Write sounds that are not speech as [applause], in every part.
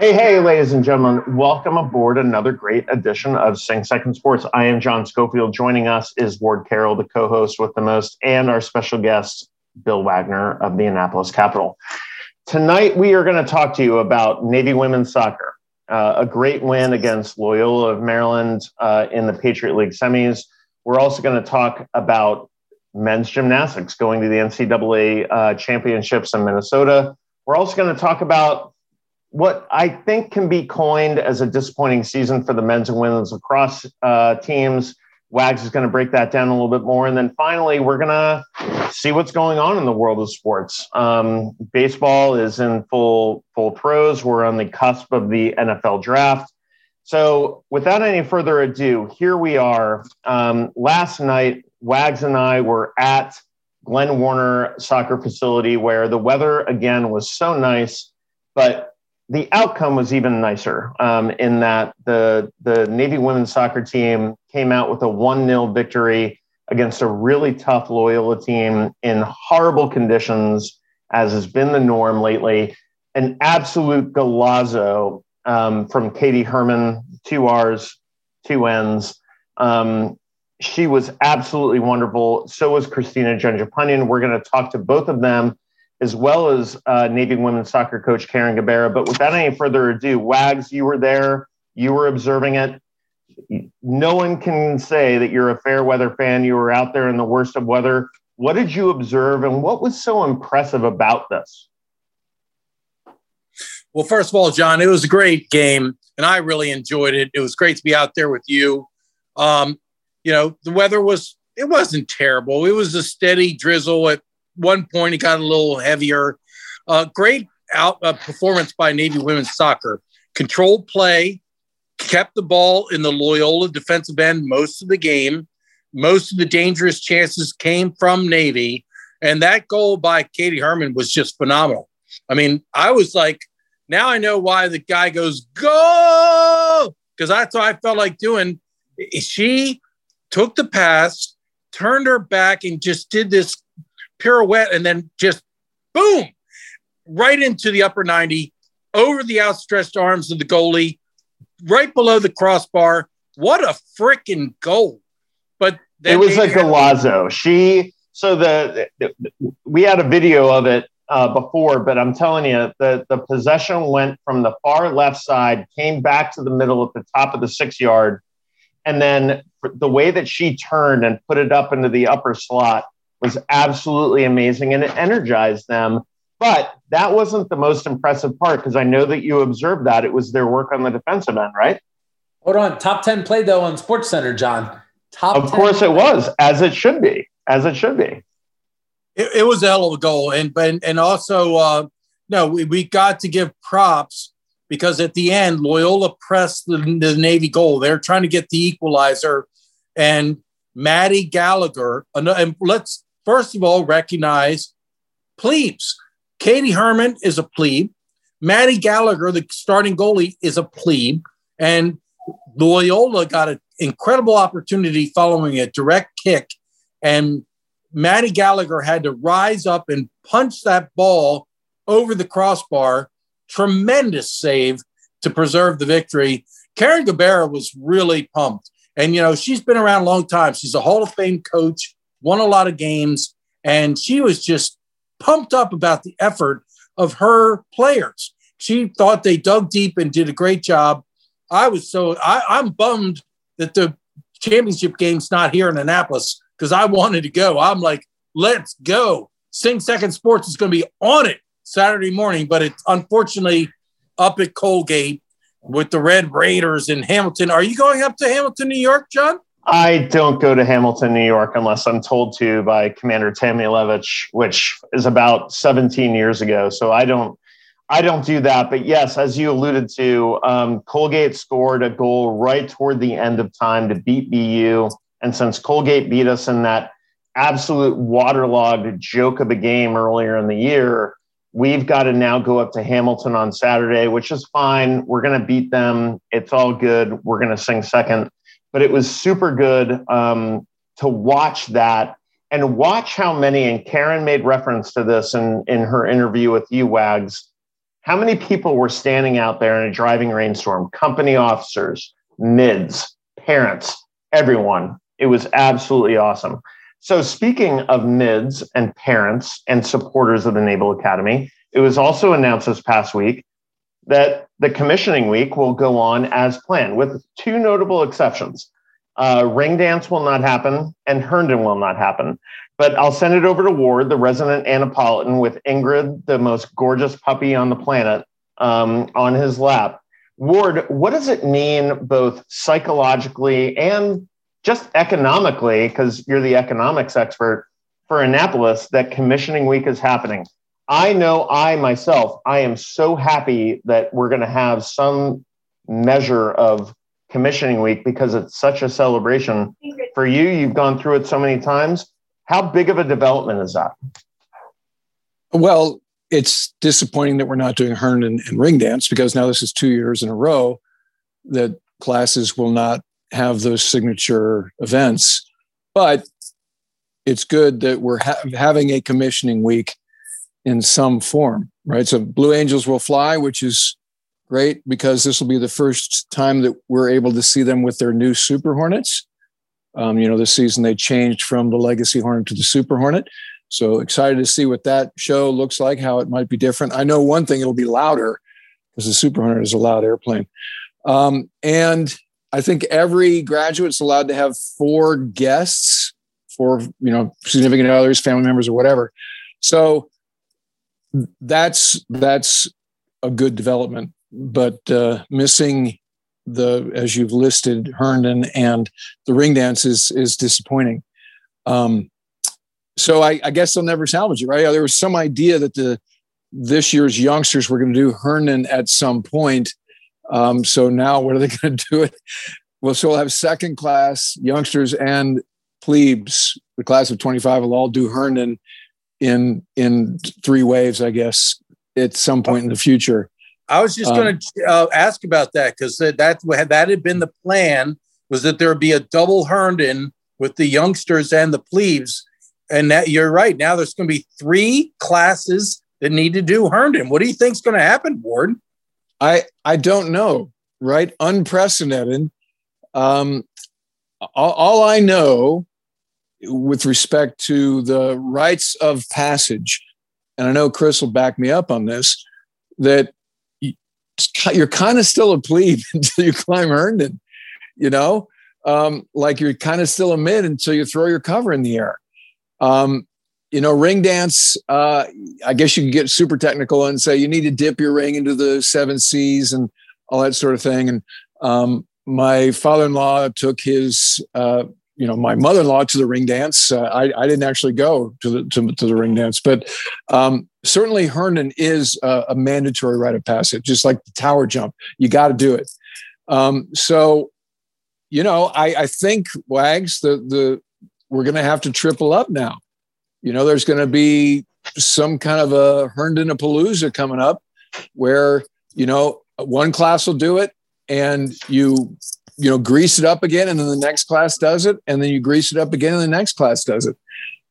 Hey, hey, ladies and gentlemen, welcome aboard another great edition of Sing Second Sports. I am John Schofield. Joining us is Ward Carroll, the co host with the most, and our special guest, Bill Wagner of the Annapolis Capital. Tonight, we are going to talk to you about Navy women's soccer, uh, a great win against Loyola of Maryland uh, in the Patriot League semis. We're also going to talk about men's gymnastics going to the NCAA uh, championships in Minnesota. We're also going to talk about what I think can be coined as a disappointing season for the men's and women's lacrosse uh, teams. Wags is going to break that down a little bit more. And then finally, we're going to see what's going on in the world of sports. Um, baseball is in full full throes. We're on the cusp of the NFL draft. So, without any further ado, here we are. Um, last night, Wags and I were at Glenn Warner Soccer Facility, where the weather again was so nice, but the outcome was even nicer um, in that the the Navy women's soccer team came out with a one 0 victory against a really tough Loyola team in horrible conditions, as has been the norm lately. An absolute golazo um, from Katie Herman, two R's, two N's. Um, she was absolutely wonderful. So was Christina Junjapanian. We're going to talk to both of them as well as uh, Navy women's soccer coach Carin Gabarra. But without any further ado, Wags, you were there, you were observing it. No one can say that you're a fair weather fan. You were out there in the worst of weather. What did you observe, and what was so impressive about this? Well, first of all, John, it was a great game, and I really enjoyed it. It was great to be out there with you. Um, you know, the weather was it wasn't terrible. It was a steady drizzle at one point it got a little heavier. Uh, great out uh, performance by Navy women's soccer. Controlled play, kept the ball in the Loyola defensive end most of the game. Most of the dangerous chances came from Navy, and that goal by Katie Herman was just phenomenal. I mean, I was like, now I know why the guy goes go because that's what I felt like doing. She took the pass, turned her back, and just did this pirouette, and then just boom, right into the upper 90, over the outstretched arms of the goalie, right below the crossbar. What a freaking goal! But it was like a golazo. She so the, the, we had a video of it uh, before, but I'm telling you, the the possession went from the far left side, came back to the middle at the top of the six yard, and then the way that she turned and put it up into the upper slot was absolutely amazing and it energized them. But that wasn't the most impressive part because I know that you observed that it was their work on the defensive end, right? Hold on, top ten play though on SportsCenter, John. Top. Of course, it was as it should be, as it should be. It, it was a hell of a goal, and and and also, uh, no, we, we got to give props because at the end, Loyola pressed the, the Navy goal. They're trying to get the equalizer, and Maddie Gallagher. And let's first of all, recognize plebes. Katie Herman is a plebe. Maddie Gallagher, the starting goalie, is a plebe. And Loyola got an incredible opportunity following a direct kick. And Maddie Gallagher had to rise up and punch that ball over the crossbar. Tremendous save to preserve the victory. Carin Gabarra was really pumped. And, you know, she's been around a long time. She's a Hall of Fame coach won a lot of games, and she was just pumped up about the effort of her players. She thought they dug deep and did a great job. I was so I, I'm bummed that the championship game's not here in Annapolis because I wanted to go. I'm like, let's go. Sing Second Sports is going to be on it Saturday morning, but it's unfortunately up at Colgate with the Red Raiders in Hamilton. Are you going up to Hamilton, New York, John? I don't go to Hamilton, New York, unless I'm told to by Commander Tammy Levitch, which is about 17 years ago. So I don't, I don't do that. But yes, as you alluded to, um, Colgate scored a goal right toward the end of time to beat BU. And since Colgate beat us in that absolute waterlogged joke of a game earlier in the year, We've got to now go up to Hamilton on Saturday, which is fine. We're going to beat them. It's all good. We're going to sing second. But it was super good um, to watch that and watch how many, and Carin made reference to this in, in her interview with you, Wags, how many people were standing out there in a driving rainstorm, company officers, mids, parents, everyone. It was absolutely awesome. So, speaking of mids and parents and supporters of the Naval Academy, it was also announced this past week that the commissioning week will go on as planned, with two notable exceptions. Uh, ring dance will not happen, and Herndon will not happen. But I'll send it over to Ward, the resident Annapolitan, with Ingrid, the most gorgeous puppy on the planet, um, on his lap. Ward, what does it mean both psychologically and just economically, because you're the economics expert for Annapolis, that commissioning week is happening? I know I myself, I am so happy that we're going to have some measure of commissioning week because it's such a celebration for you. You've gone through it so many times. How big of a development is that? Well, it's disappointing that we're not doing Herndon and ring dance because now this is two years in a row that classes will not have those signature events. But it's good that we're ha- having a commissioning week in some form, right? So Blue Angels will fly, which is great because this will be the first time that we're able to see them with their new Super Hornets. Um, you know, this season they changed from the Legacy Hornet to the Super Hornet. So excited to see what that show looks like, how it might be different. I know one thing, it'll be louder because the Super Hornet is a loud airplane. Um, and I think every graduate's allowed to have four guests, four, you know, significant others, family members, or whatever. So that's that's a good development. But uh, missing the as you've listed Herndon and the ring dance is is disappointing. Um, so I, I, guess they'll never salvage it, right? There was some idea that the this year's youngsters were going to do Herndon at some point. Um, so now what are they [laughs] going to do it? Well, so we'll have second class youngsters and plebes. The class of 25 will all do Herndon in in three waves, I guess, at some point in the future. I was just um, going to uh, ask about that because that that had been the plan was that there would be a double Herndon with the youngsters and the plebes, and that you're right. Now there's going to be three classes that need to do Herndon. What do you think's going to happen, Ward? I I don't know. Right, unprecedented. Um, all, all I know with respect to the rites of passage, and I know Chris will back me up on this, that you're kind of still a plebe [laughs] until you climb Herndon, you know, um, like you're kind of still a mid until you throw your cover in the air. Um, you know, ring dance, uh, I guess you can get super technical and say you need to dip your ring into the seven seas and all that sort of thing. And um, my father in law took his uh, you know my mother-in-law to the ring dance. Uh, I, I didn't actually go to the to, to the ring dance, but um, certainly Herndon is a, a, mandatory rite of passage, just like the tower jump. You got to do it. Um, so, you know, I, I think Wags the the we're going to have to triple up now. You know, there's going to be some kind of a Herndon a Palooza coming up, where you know one class will do it, and you you know, grease it up again, and then the next class does it, and then you grease it up again, and the next class does it.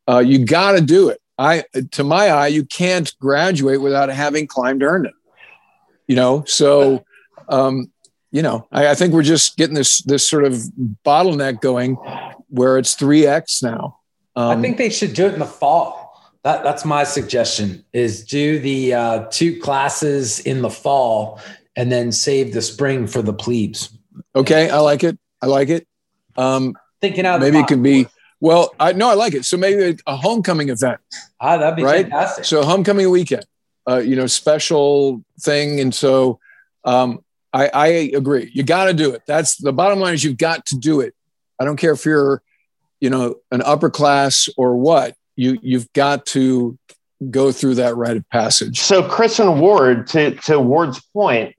Uh, you got to do it. I, to my eye, you can't graduate without having climbed Herndon. You know, so um, you know, I, I, think we're just getting this this sort of bottleneck going, where it's three X now. Um, I think they should do it in the fall. That, that's my suggestion: is do the uh, two classes in the fall, and then save the spring for the plebes. Okay, I like it. I like it. Um, Thinking out maybe it could be. Well, I no, I like it. So maybe a, homecoming event. Ah, that'd be right? fantastic. So homecoming weekend, uh, you know, special thing, and so um, I, I agree. You got to do it. That's the bottom line. Is you've got to do it. I don't care if you're, you know, an upper class or what. You you've got to go through that rite of passage. So Chris and Ward, to to Ward's point,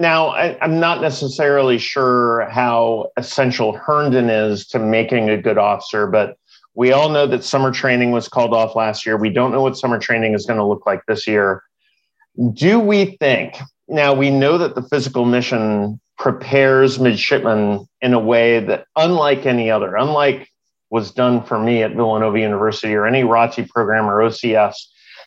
now, I, am not necessarily sure how essential Herndon is to making a good officer, but we all know that summer training was called off last year. We don't know what summer training is going to look like this year. Do we think now we know that the physical mission prepares midshipmen in a way that, unlike any other, unlike was done for me at Villanova University or any ROTC program or OCS,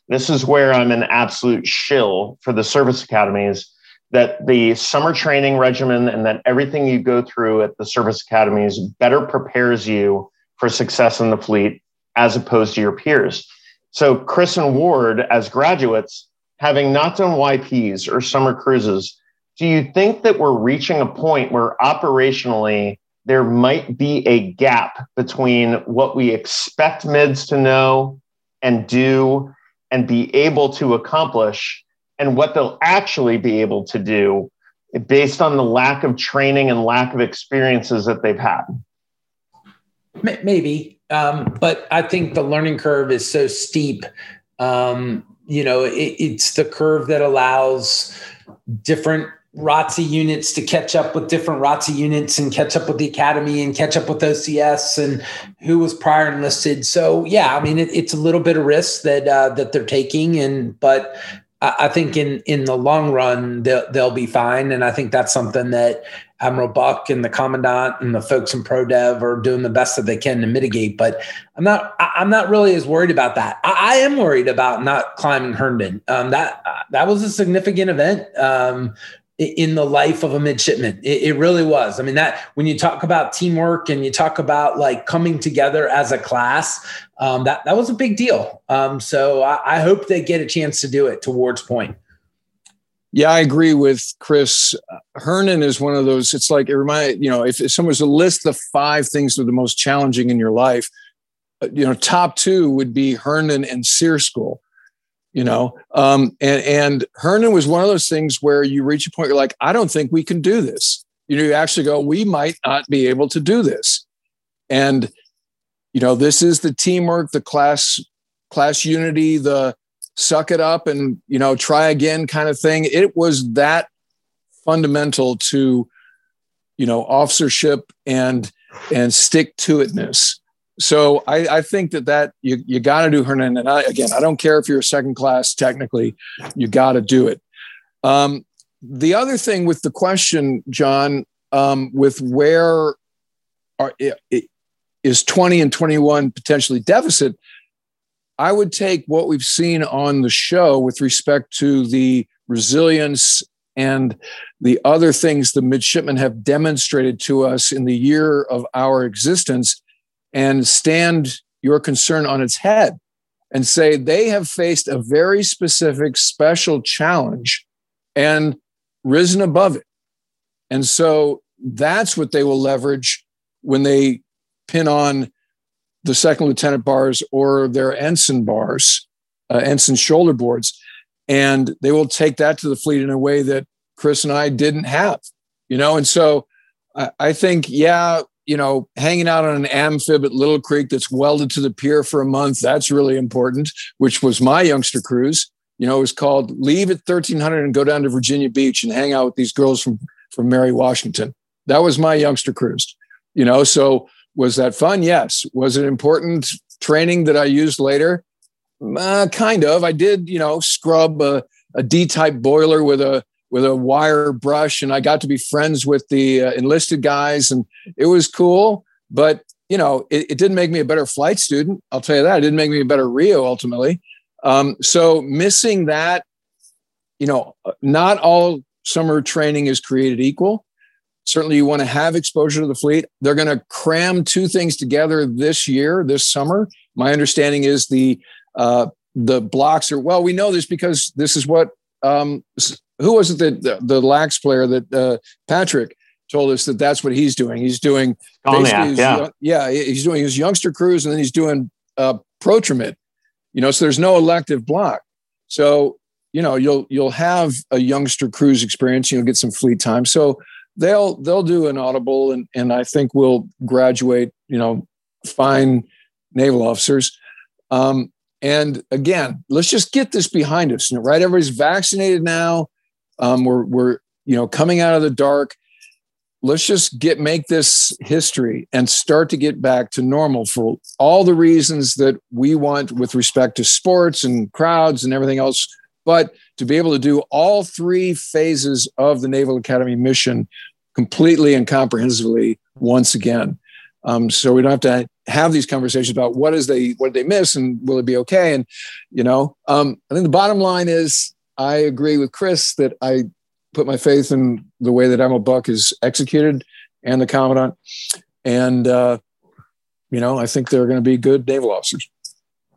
this is where I'm an absolute shill for the service academies that the summer training regimen and that everything you go through at the service academies better prepares you for success in the fleet as opposed to your peers. So, Chris and Ward, as graduates, having not done YPs or summer cruises, do you think that we're reaching a point where operationally there might be a gap between what we expect mids to know and do and be able to accomplish and what they'll actually be able to do based on the lack of training and lack of experiences that they've had? Maybe. Um, but I think the learning curve is so steep. Um, you know, it, it's the curve that allows different ROTC units to catch up with different ROTC units and catch up with the academy and catch up with OCS and who was prior enlisted. So yeah, I mean it, it's a little bit of risk that uh, that they're taking, and but I, think in in the long run they'll they'll be fine, and I think that's something that Admiral Buck and the commandant and the folks in pro dev are doing the best that they can to mitigate. But I'm not I'm not really as worried about that. I, I am worried about not climbing Herndon. Um, that that was a significant event. Um, in the life of a midshipman. It, it, really was. I mean, that when you talk about teamwork and you talk about like coming together as a class, um, that that was a big deal. Um, so I, I, hope they get a chance to do it towards point. Yeah, I agree with Chris. Herndon is one of those. It's like it reminds you know if, if someone was to list the five things that are the most challenging in your life, uh, you know, top two would be Herndon and SERE School. You know, um, and and Herndon was one of those things where you reach a point you're like, I don't think we can do this. You know, you actually go, we might not be able to do this, and you know, this is the teamwork, the class class unity, the suck it up and you know try again kind of thing. It was that fundamental to you know officership and and stick to itness so I, I think that that you, you got to do Herndon. And I, again, I don't care if you're a second class technically, you got to do it. Um, the other thing with the question, John, um, with where are, is 20 and 21 potentially deficit, I would take what we've seen on the show with respect to the resilience and the other things the midshipmen have demonstrated to us in the year of our existence and stand your concern on its head and say they have faced a very specific special challenge and risen above it. And so that's what they will leverage when they pin on the second lieutenant bars or their ensign bars, uh, ensign shoulder boards. And they will take that to the fleet in a way that Chris and I didn't have, you know? And so I, I think, yeah, you know, hanging out on an amphib at Little Creek that's welded to the pier for a month, that's really important, which was my youngster cruise. You know, it was called Leave at 1300 and go down to Virginia Beach and hang out with these girls from, from Mary Washington. That was my youngster cruise, you know, so was that fun? Yes. Was it important training that I used later? Uh, kind of. I did, you know, scrub a, a D-type boiler with a with a wire brush, and I got to be friends with the uh, enlisted guys, and it was cool. But you know, it, it, didn't make me a better flight student. I'll tell you that. It didn't make me a better RIO ultimately. Um, so missing that, you know, not all summer training is created equal. Certainly, you want to have exposure to the fleet. They're going to cram two things together this year, this summer. My understanding is the uh, the blocks are well. We know this because this is what um, who was it that the, the lax player that uh, Patrick told us that that's what he's doing. He's doing basically, yeah, yeah, he's doing his youngster cruise and then he's doing uh. You know, so there's no elective block. So you know you'll you'll have a youngster cruise experience. You'll get some fleet time. So they'll they'll do an audible and and I think we'll graduate, you know, fine naval officers. Um, and again, let's just get this behind us, You know, right? Everybody's vaccinated now. Um, we're we're you know coming out of the dark. Let's just get make this history and start to get back to normal for all the reasons that we want with respect to sports and crowds and everything else but to be able to do all three phases of the Naval Academy mission completely and comprehensively once again. Um, so we don't have to have these conversations about what is they what did they miss and will it be okay? And you know, um, I think the bottom line is I agree with Chris that I put my faith in the way that Admiral Buck is executed and the commandant, and uh, you know, I think they're going to be good naval officers.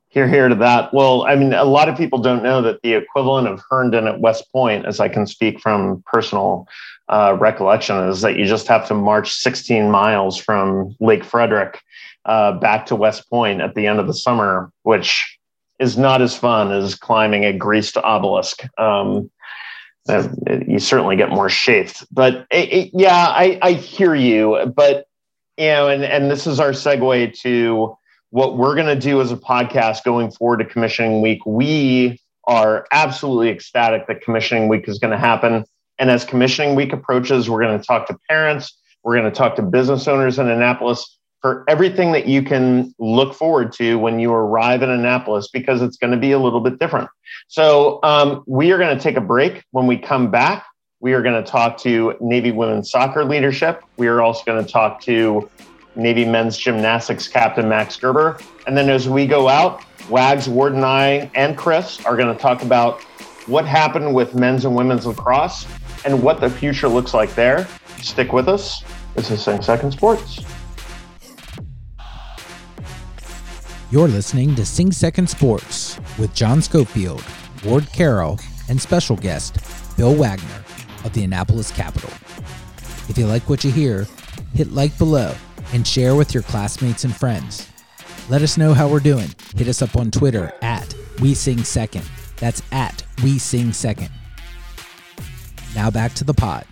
Here, here to that. Well, I mean, a lot of people don't know that the equivalent of Herndon at West Point, as I can speak from personal uh, recollection, is that you just have to march 16 miles from Lake Frederick uh, back to West Point at the end of the summer, which is not as fun as climbing a greased obelisk. Um, uh, you certainly get more shaped, but it, it, yeah, I, I hear you. But you know, and and this is our segue to what we're going to do as a podcast going forward to commissioning week. We are absolutely ecstatic that commissioning week is going to happen. And as commissioning week approaches, we're going to talk to parents, we're going to talk to business owners in Annapolis for everything that you can look forward to when you arrive in Annapolis because it's going to be a little bit different. So, um, we are going to take a break. When we come back, we are going to talk to Navy women's soccer leadership. We are also going to talk to Navy men's gymnastics captain Max Gerber. And then as we go out, Wags, Ward, and I, and Chris are going to talk about what happened with men's and women's lacrosse and what the future looks like there. Stick with us. This is Sing Second Sports. You're listening to Sing Second Sports with John Schofield, Ward Carroll, and special guest Bill Wagner of the Annapolis Capital. If you like what you hear, hit like below and share with your classmates and friends. Let us know how we're doing. Hit us up on Twitter at We Sing Second. That's at We Sing Second. Now back to the pod.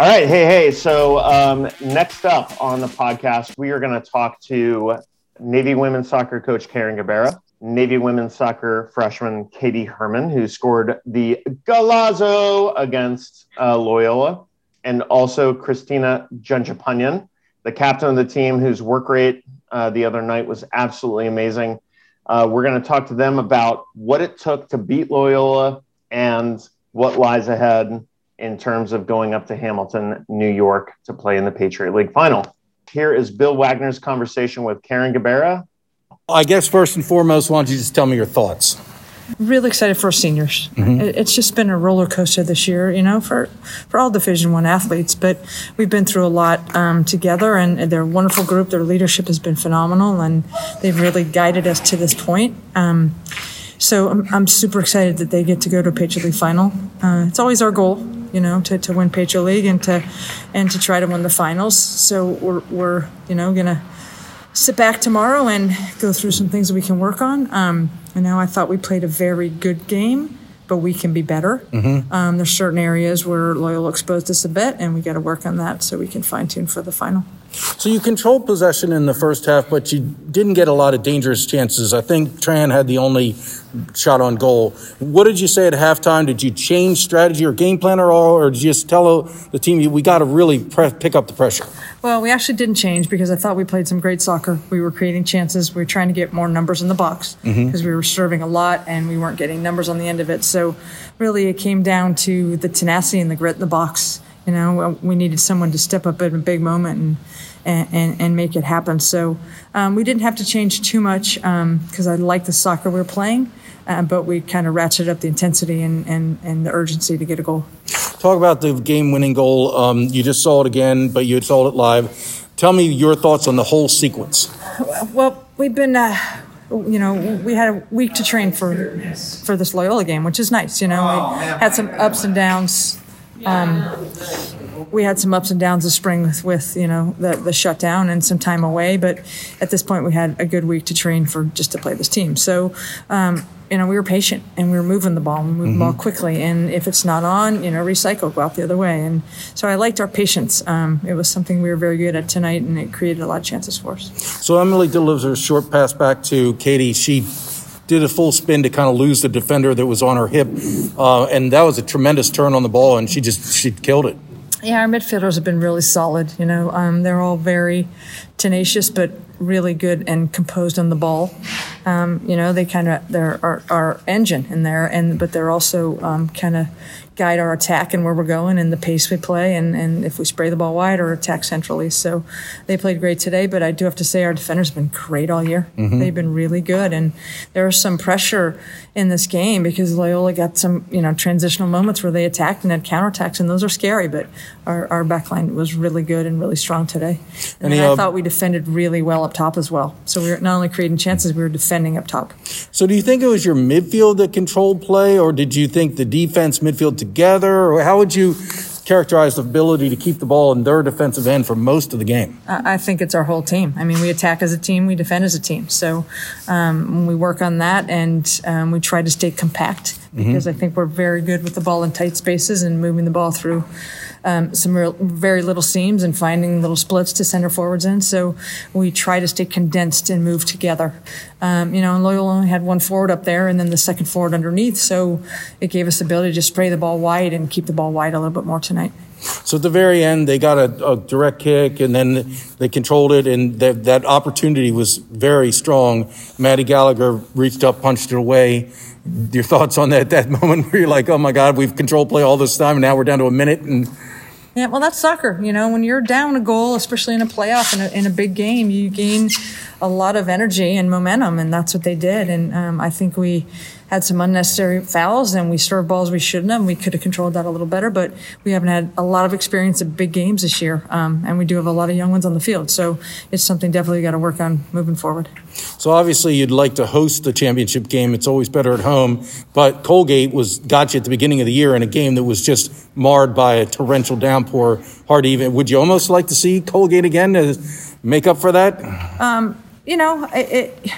All right. Hey, hey. So, um, next up on the podcast, we are going to talk to Navy women's soccer coach Carin Gabarra, Navy women's soccer freshman Katie Herman, who scored the Golazo against uh, Loyola and also Christina Junjapunyan, the captain of the team, whose work rate uh, the other night was absolutely amazing. Uh, we're going to talk to them about what it took to beat Loyola and what lies ahead in terms of going up to Hamilton, New York to play in the Patriot League final. Here is Bill Wagner's conversation with Carin Gabarra. I guess first and foremost, why don't you just tell me your thoughts? really excited for seniors. Mm-hmm. It's just been a roller coaster this year, you know, for for all Division One athletes. But we've been through a lot um, together, and they're a wonderful group. Their leadership has been phenomenal, and they've really guided us to this point. Um, so I'm, I'm, super excited that they get to go to a Patriot League final. Uh, it's always our goal, you know, to, to win Patriot League and to and to try to win the finals. So we're we're you know gonna sit back tomorrow and go through some things that we can work on. Um, I know I thought we played a very good game, but we can be better. Mm-hmm. Um, there's certain areas where Loyola exposed us a bit, and we got to work on that so we can fine tune for the final. So you controlled possession in the first half, but you didn't get a lot of dangerous chances. I think Tran had the only shot on goal. What did you say at halftime? Did you change strategy or game plan at all, or did you just tell the team we got to really pre- pick up the pressure? Well, we actually didn't change because I thought we played some great soccer. We were creating chances. We were trying to get more numbers in the box because mm-hmm. we were serving a lot and we weren't getting numbers on the end of it. So really, it came down to the tenacity and the grit in the box. You know, we needed someone to step up in a big moment and and, and, and make it happen. So um, we didn't have to change too much because um, I like the soccer we are playing, uh, but we kind of ratcheted up the intensity and, and, and the urgency to get a goal. Talk about the game winning goal. Um, you just saw it again, but you saw it live. Tell me your thoughts on the whole sequence. Well, we've been. Uh, you know, we had a week to train for for this Loyola game, which is nice. You know, we had some ups and downs. Um, we had some ups and downs this spring with, with you know the, the shutdown and some time away, but at this point we had a good week to train for just to play this team. So um, you know we were patient and we were moving the ball, moving mm-hmm. the ball mm-hmm. quickly, and if it's not on, you know recycle, go out the other way. And so I liked our patience. Um, it was something we were very good at tonight, and it created a lot of chances for us. So Emily delivers a short pass back to Katie. She did a full spin to kind of lose the defender that was on her hip, uh, and that was a tremendous turn on the ball, and she just she killed it yeah, our midfielders have been really solid. You know, um, they're all very tenacious, but really good and composed on the ball. Um, you know, they kind of they're our, our engine in there, and but they're also um, kind of guide our attack and where we're going and the pace we play and, and if we spray the ball wide or attack centrally. So they played great today, but I do have to say our defenders have been great all year. Mm-hmm. They've been really good. And there was some pressure in this game because Loyola got some, you know, transitional moments where they attacked and had counterattacks, and those are scary. But our, our backline was really good and really strong today. And, I uh, thought we defended really well up top as well. So we were not only creating chances, we were defending up top. So do you think it was your midfield that controlled play, or did you think the defense midfield together, or how would you characterize the ability to keep the ball in their defensive end for most of the game? I think it's our whole team. I mean, we attack as a team, we defend as a team. So um, we work on that and um, we try to stay compact because mm-hmm. I think we're very good with the ball in tight spaces and moving the ball through um, some real, very little seams and finding little splits to center forwards in. So we try to stay condensed and move together. Um, you know, and Loyola only had one forward up there and then the second forward underneath. So it gave us the ability to just spray the ball wide and keep the ball wide a little bit more tonight. So at the very end, they got a, a direct kick and then they controlled it, and that, that opportunity was very strong. Maddie Gallagher reached up, punched it away. Your thoughts on that that [laughs] moment where you're like, oh my God, we've controlled play all this time, and now we're down to a minute and yeah, well, that's soccer. You know, when you're down a goal, especially in a playoff in a, in a big game, you gain a lot of energy and momentum, and that's what they did. And um, I think we had some unnecessary fouls and we served balls we shouldn't have. And we could have controlled that a little better, but we haven't had a lot of experience at big games this year. Um, and we do have a lot of young ones on the field. So it's something definitely got to work on moving forward. So obviously you'd like to host the championship game. It's always better at home, but Colgate was got you at the beginning of the year in a game that was just marred by a torrential downpour. Hard to even. Would you almost like to see Colgate again to make up for that? Um, you know, it, it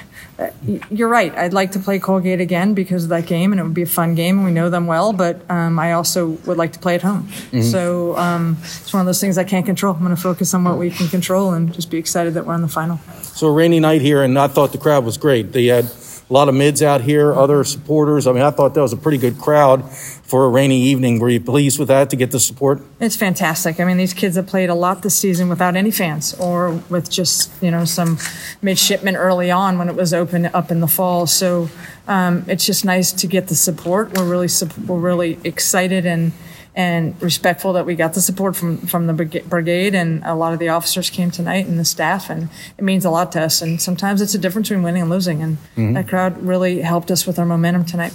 you're right. I'd like to play Colgate again because of that game, and it would be a fun game, and we know them well. But um, I also would like to play at home. Mm-hmm. So um, it's one of those things I can't control. I'm going to focus on what we can control and just be excited that we're in the final. So a rainy night here, and I thought the crowd was great. They had a lot of mids out here, other supporters. I mean, I thought that was a pretty good crowd for a rainy evening. Were you pleased with that to get the support? It's fantastic. I mean, these kids have played a lot this season without any fans or with just, you know, some midshipmen early on when it was open up in the fall. So um, it's just nice to get the support. We're really, we're really excited and, and respectful that we got the support from from the brigade and a lot of the officers came tonight and the staff and it means a lot to us. And sometimes it's a difference between winning and losing and mm-hmm. that crowd really helped us with our momentum tonight.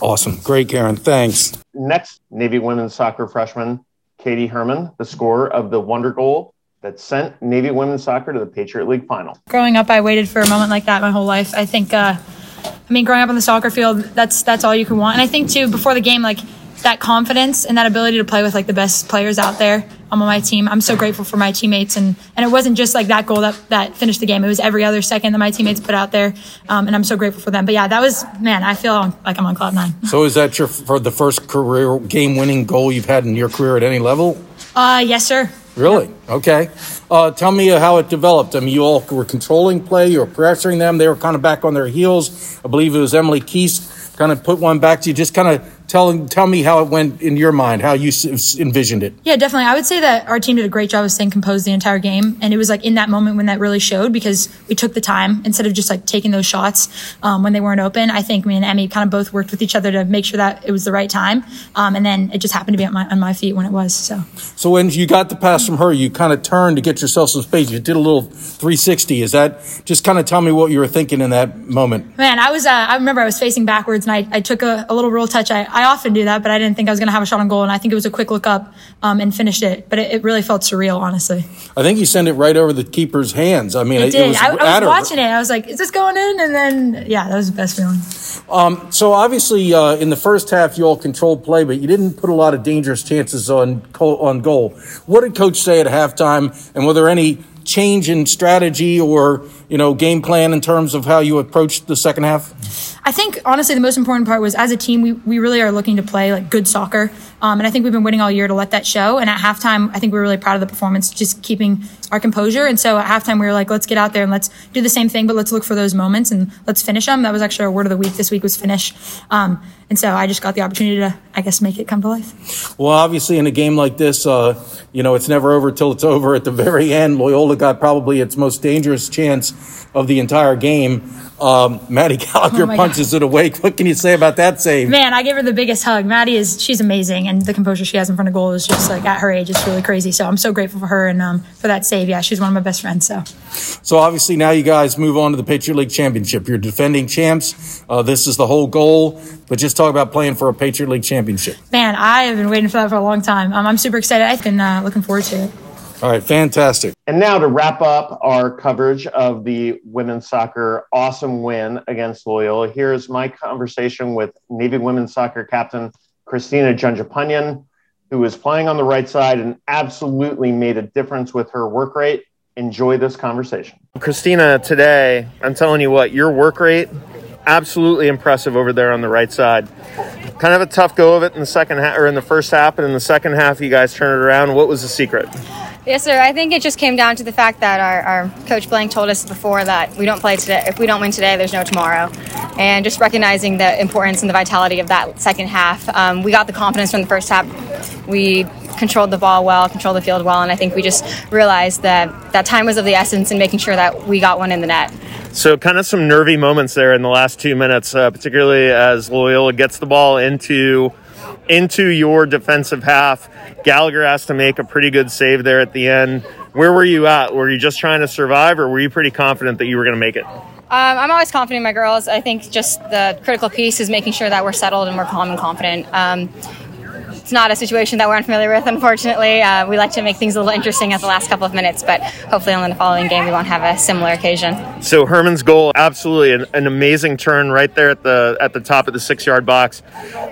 Awesome. Great karen. Thanks. Next navy women's soccer freshman katie herman the scorer of the wonder goal that sent navy women's soccer to the patriot league final. Growing up i waited for a moment like that my whole life. I think uh, i mean growing up on the soccer field that's that's all you can want. And i think too before the game like that confidence and that ability to play with like the best players out there um, on my team. I'm so grateful for my teammates and and it wasn't just like that goal that that finished the game. It was every other second that my teammates put out there, um, and I'm so grateful for them. But yeah, that was man. I feel like I'm on cloud nine. So is that your for the first career game winning goal you've had in your career at any level? Uh, yes, sir. Really? Okay. Uh, tell me how it developed. I mean, you all were controlling play, you were pressuring them. They were kind of back on their heels. I believe it was Emily Keast kind of put one back to you. Just kind of Tell, tell me how it went in your mind, how you envisioned it. Yeah, definitely. I would say that our team did a great job of staying composed the entire game. And it was like in that moment when that really showed because we took the time instead of just like taking those shots um, when they weren't open. I think me and Emmy kind of both worked with each other to make sure that it was the right time. Um, and then it just happened to be on my, on my feet when it was. So, so when you got the pass from her, you kind of turned to get yourself some space. You did a little 360. Is that just kind of tell me what you were thinking in that moment? Man, I was, uh, I remember I was facing backwards and I, I took a, a little roll touch. I, I often do that, but I didn't think I was going to have a shot on goal. And I think it was a quick look up um, and finished it. But it, it, really felt surreal, honestly. I think you sent it right over the keeper's hands. I mean, it, it did. was I, I was watching it. I was like, is this going in? And then, yeah, that was the best feeling. Um, so obviously, uh, in the first half, you all controlled play, but you didn't put a lot of dangerous chances on on goal. What did coach say at halftime? And were there any change in strategy or you know game plan in terms of how you approached the second half? I think honestly the most important part was as a team we, we really are looking to play like good soccer, um, and I think we've been winning all year to let that show. And at halftime, I think we are really proud of the performance, just keeping our composure. And so at halftime, we were like, let's get out there and let's do the same thing, but let's look for those moments and let's finish them. That was actually our word of the week this week was finish. Um, and so I just got the opportunity to, I guess, make it come to life. Well, obviously, in a game like this, uh, you know, it's never over till it's [laughs] over. At the very end, Loyola got probably its most dangerous chance of the entire game. Um, Maddie [laughs] Gallagher Oh punches it away. What can you say about that save? Man, I gave her the biggest hug. Maddie is she's amazing, and the composure she has in front of goal is just like at her age, it's really crazy. So I'm so grateful for her and um, for that save. Yeah, she's one of my best friends. So So obviously now you guys move on to the Patriot League Championship. You're defending champs. Uh, this is the whole goal. But just talk about playing for a Patriot League Championship. man, I have been waiting for that for a long time. Um, I'm super excited. I've been uh, looking forward to it. All right, fantastic. And now to wrap up our coverage of the women's soccer awesome win against Loyola, here's my conversation with Navy women's soccer captain Christina Junjapunyan, who is playing on the right side and absolutely made a difference with her work rate. Enjoy this conversation. Christina, today, I'm telling you what, your work rate, absolutely impressive over there on the right side. Kind of a tough go of it in the second half or in the first half, but in the second half, you guys turned it around. What was the secret? Yes, sir. I think it just came down to the fact that our, our coach Blank told us before that we don't play today. If we don't win today, there's no tomorrow. And just recognizing the importance and the vitality of that second half. Um, we got the confidence from the first half. We controlled the ball well, controlled the field well, and I think we just realized that that time was of the essence in making sure that we got one in the net. So, kind of some nervy moments there in the last two minutes, uh, particularly as Loyola gets the ball into into your defensive half. Gallagher has to make a pretty good save there at the end. Where were you at? Were you just trying to survive, or were you pretty confident that you were going to make it? Um, I'm always confident in my girls. I think just the critical piece is making sure that we're settled and we're calm and confident. Um, it's not a situation that we're unfamiliar with, unfortunately. Uh, we like to make things a little interesting at the last couple of minutes, but hopefully in the following game we won't have a similar occasion. So Herman's goal, absolutely an, an amazing turn right there at the at the top of the six yard box.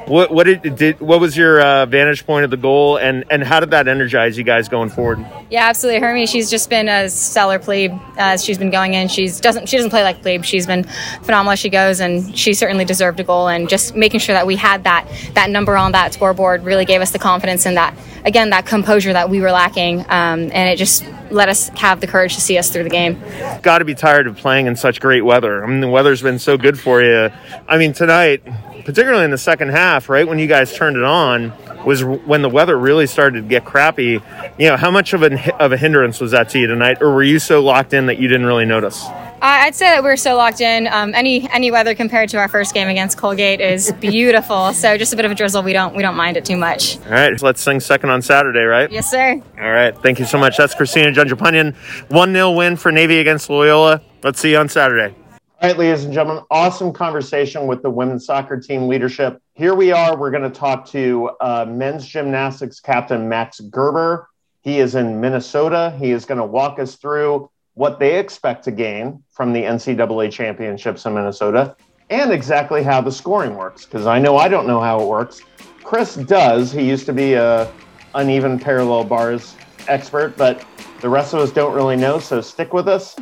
What what did, did what was your uh, vantage point of the goal, and and how did that energize you guys going forward? Yeah, absolutely. Hermie, she's just been a stellar plebe as she's been going in. She's doesn't she doesn't play like plebe. She's been phenomenal as she goes, and she certainly deserved a goal. And just making sure that we had that that number on that scoreboard really gave us the confidence and that again that composure that we were lacking, um, and it just let us have the courage to see us through the game. Got to be tired of playing in such great weather. I mean, the weather's been so good for you. I mean, tonight, particularly in the second half, right when you guys turned it on, was when the weather really started to get crappy. You know, how much of a of a hindrance was that to you tonight, or were you so locked in that you didn't really notice? I'd say that we're so locked in. Um, any any weather compared to our first game against Colgate is [laughs] beautiful. so just a bit of a drizzle, we don't we don't mind it too much. All right, let's sing second on Saturday, right? Yes, sir. All right, thank you so much. That's Christina Junjapunyan. 1 0 win for Navy against Loyola. Let's see you on Saturday. All right, ladies and gentlemen, awesome conversation with the women's soccer team leadership. Here we are. We're going to talk to uh, men's gymnastics captain Max Gerber. He is in Minnesota. He is going to walk us through what they expect to gain from the NCAA championships in Minnesota and exactly how the scoring works. Because I know I don't know how it works. Chris does. He used to be a uneven parallel bars expert, but the rest of us don't really know. So stick with us.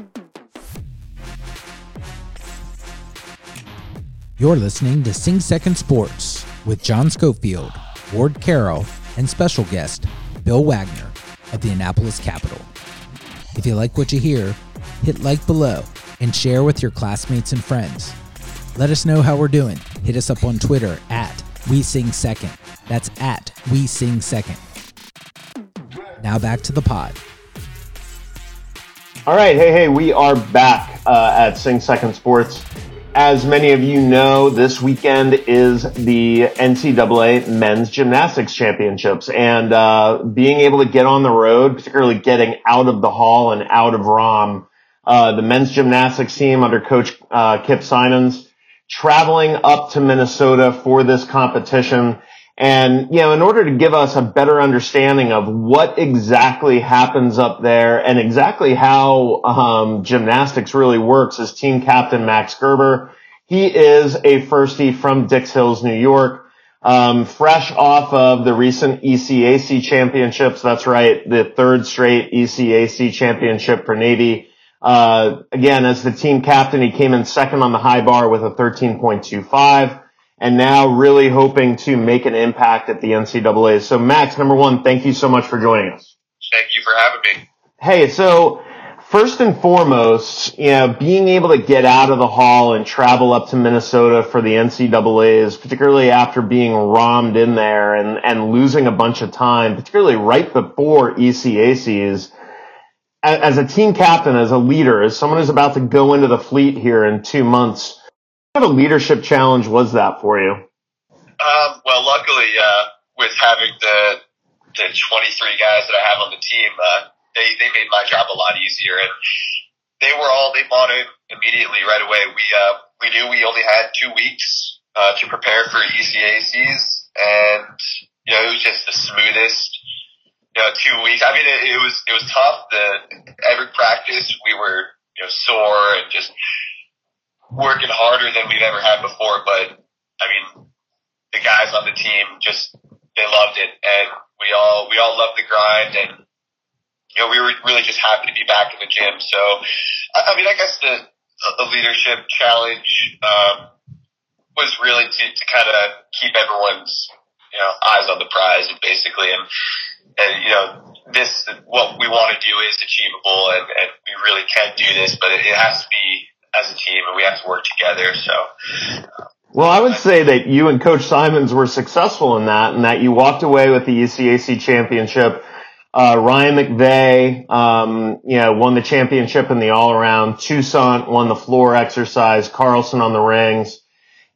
You're listening to Sing Second Sports with John Schofield, Ward Carroll, and special guest Bill Wagner of the Annapolis Capital. If you like what you hear, hit like below and share with your classmates and friends. Let us know how we're doing. Hit us up on Twitter at We Sing Second. That's at We Sing Second. Now back to the pod. All right, hey, hey, we are back uh, at Sing Second Sports. As many of you know, this weekend is the NCAA Men's Gymnastics Championships, and uh, being able to get on the road, particularly getting out of the hall and out of ROM, uh, the men's gymnastics team under Coach uh, Kip Simons, traveling up to Minnesota for this competition. And, you know, in order to give us a better understanding of what exactly happens up there and exactly how um, gymnastics really works is team captain Max Gerber. He is a firstie from Dix Hills, New York, um, fresh off of the recent ECAC championships. That's right, the third straight ECAC championship for Navy. Uh, again, as the team captain, he came in second on the high bar with a 13.25 and now really hoping to make an impact at the NCAA. So Max, number one, thank you so much for joining us. Thank you for having me. Hey, so first and foremost, you know, being able to get out of the hall and travel up to Minnesota for the NCAAs, particularly after being rommed in there and, and losing a bunch of time, particularly right before ECACs, as a team captain, as a leader, as someone who's about to go into the fleet here in two months, kind of leadership challenge was that for you? Um, well, luckily, uh, with having the the 23 guys that I have on the team, uh, they they made my job a lot easier, and they were all they bought it immediately right away. We uh, we knew we only had two weeks uh, to prepare for ECACs, and you know it was just the smoothest you know, two weeks. I mean, it, it was it was tough. The every practice we were you know sore and just working harder than we've ever had before. But I mean, the guys on the team just they loved it, and we all we all loved the grind, and you know we were really just happy to be back in the gym. So, I, I mean, I guess the the leadership challenge um, was really to, to kind of keep everyone's you know eyes on the prize, and basically, and and you know this what we want to do is achievable and, and we really can do this but it, it has to be as a team and we have to work together so uh, well, I would say that you and Coach Simons were successful in that, and that you walked away with the ECAC championship. Uh, Ryan McVeigh, um, you know, won the championship in the all around. Toussaint won the floor exercise. Carlson on the rings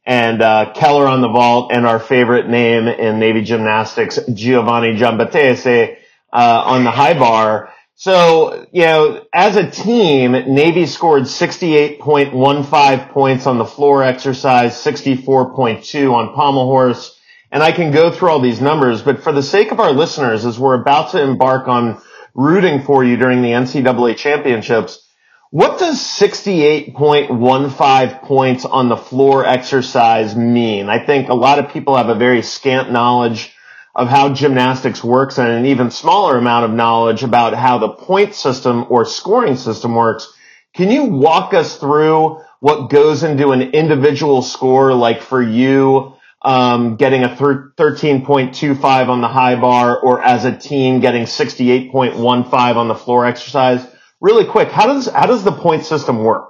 and uh, Keller on the vault, and our favorite name in Navy gymnastics, Giovanni Giambattese, uh, on the high bar. So, you know, as a team, Navy scored 68.15 points on the floor exercise, 64.2 on pommel horse. And I can go through all these numbers, but for the sake of our listeners, as we're about to embark on rooting for you during the NCAA championships, what does 68.15 points on the floor exercise mean? I think a lot of people have a very scant knowledge of how gymnastics works and an even smaller amount of knowledge about how the point system or scoring system works. Can you walk us through what goes into an individual score, like for you, um, getting a 13.25 on the high bar or as a team getting 68.15 on the floor exercise? really quick, how does how does the point system work?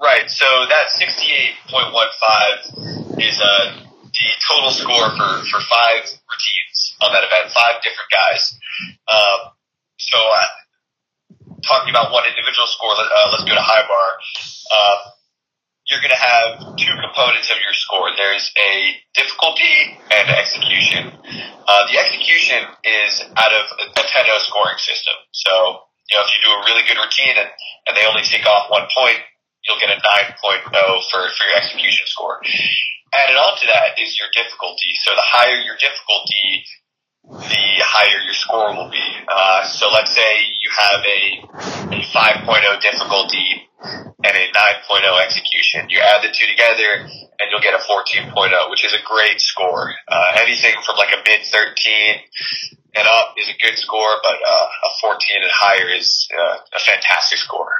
Right. So that sixty-eight point one five is uh, the total score for for five on that event, five different guys. Um, so uh, talking about one individual score, uh, let's go to high bar. Um, you're going to have two components of your score. There's a difficulty and execution. Uh, the execution is out of a 10 scoring system. So you know, if you do a really good routine and, and they only take off one point, you'll get a 9.0 for, for your execution score. Added on to that is your difficulty. So the higher your difficulty, the higher your score will be. Uh, so let's say you have a, a 5.0 difficulty and a 9.0 execution. You add the two together and you'll get a 14.0, which is a great score. Uh, anything from like a mid 13 and up is a good score, but uh, a 14 and higher is uh, a fantastic score.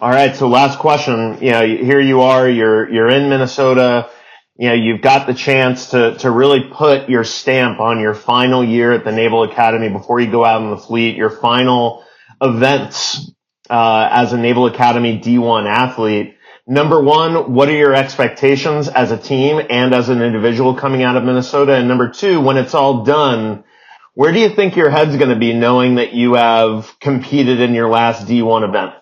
All right. So last question. You know, here you are. You're you're in Minnesota. You know, you've got the chance to to really put your stamp on your final year at the Naval Academy before you go out in the fleet. Your final events uh, as a Naval Academy D1 athlete. Number one, what are your expectations as a team and as an individual coming out of Minnesota? And number two, when it's all done where do you think your head's going to be knowing that you have competed in your last D1 event?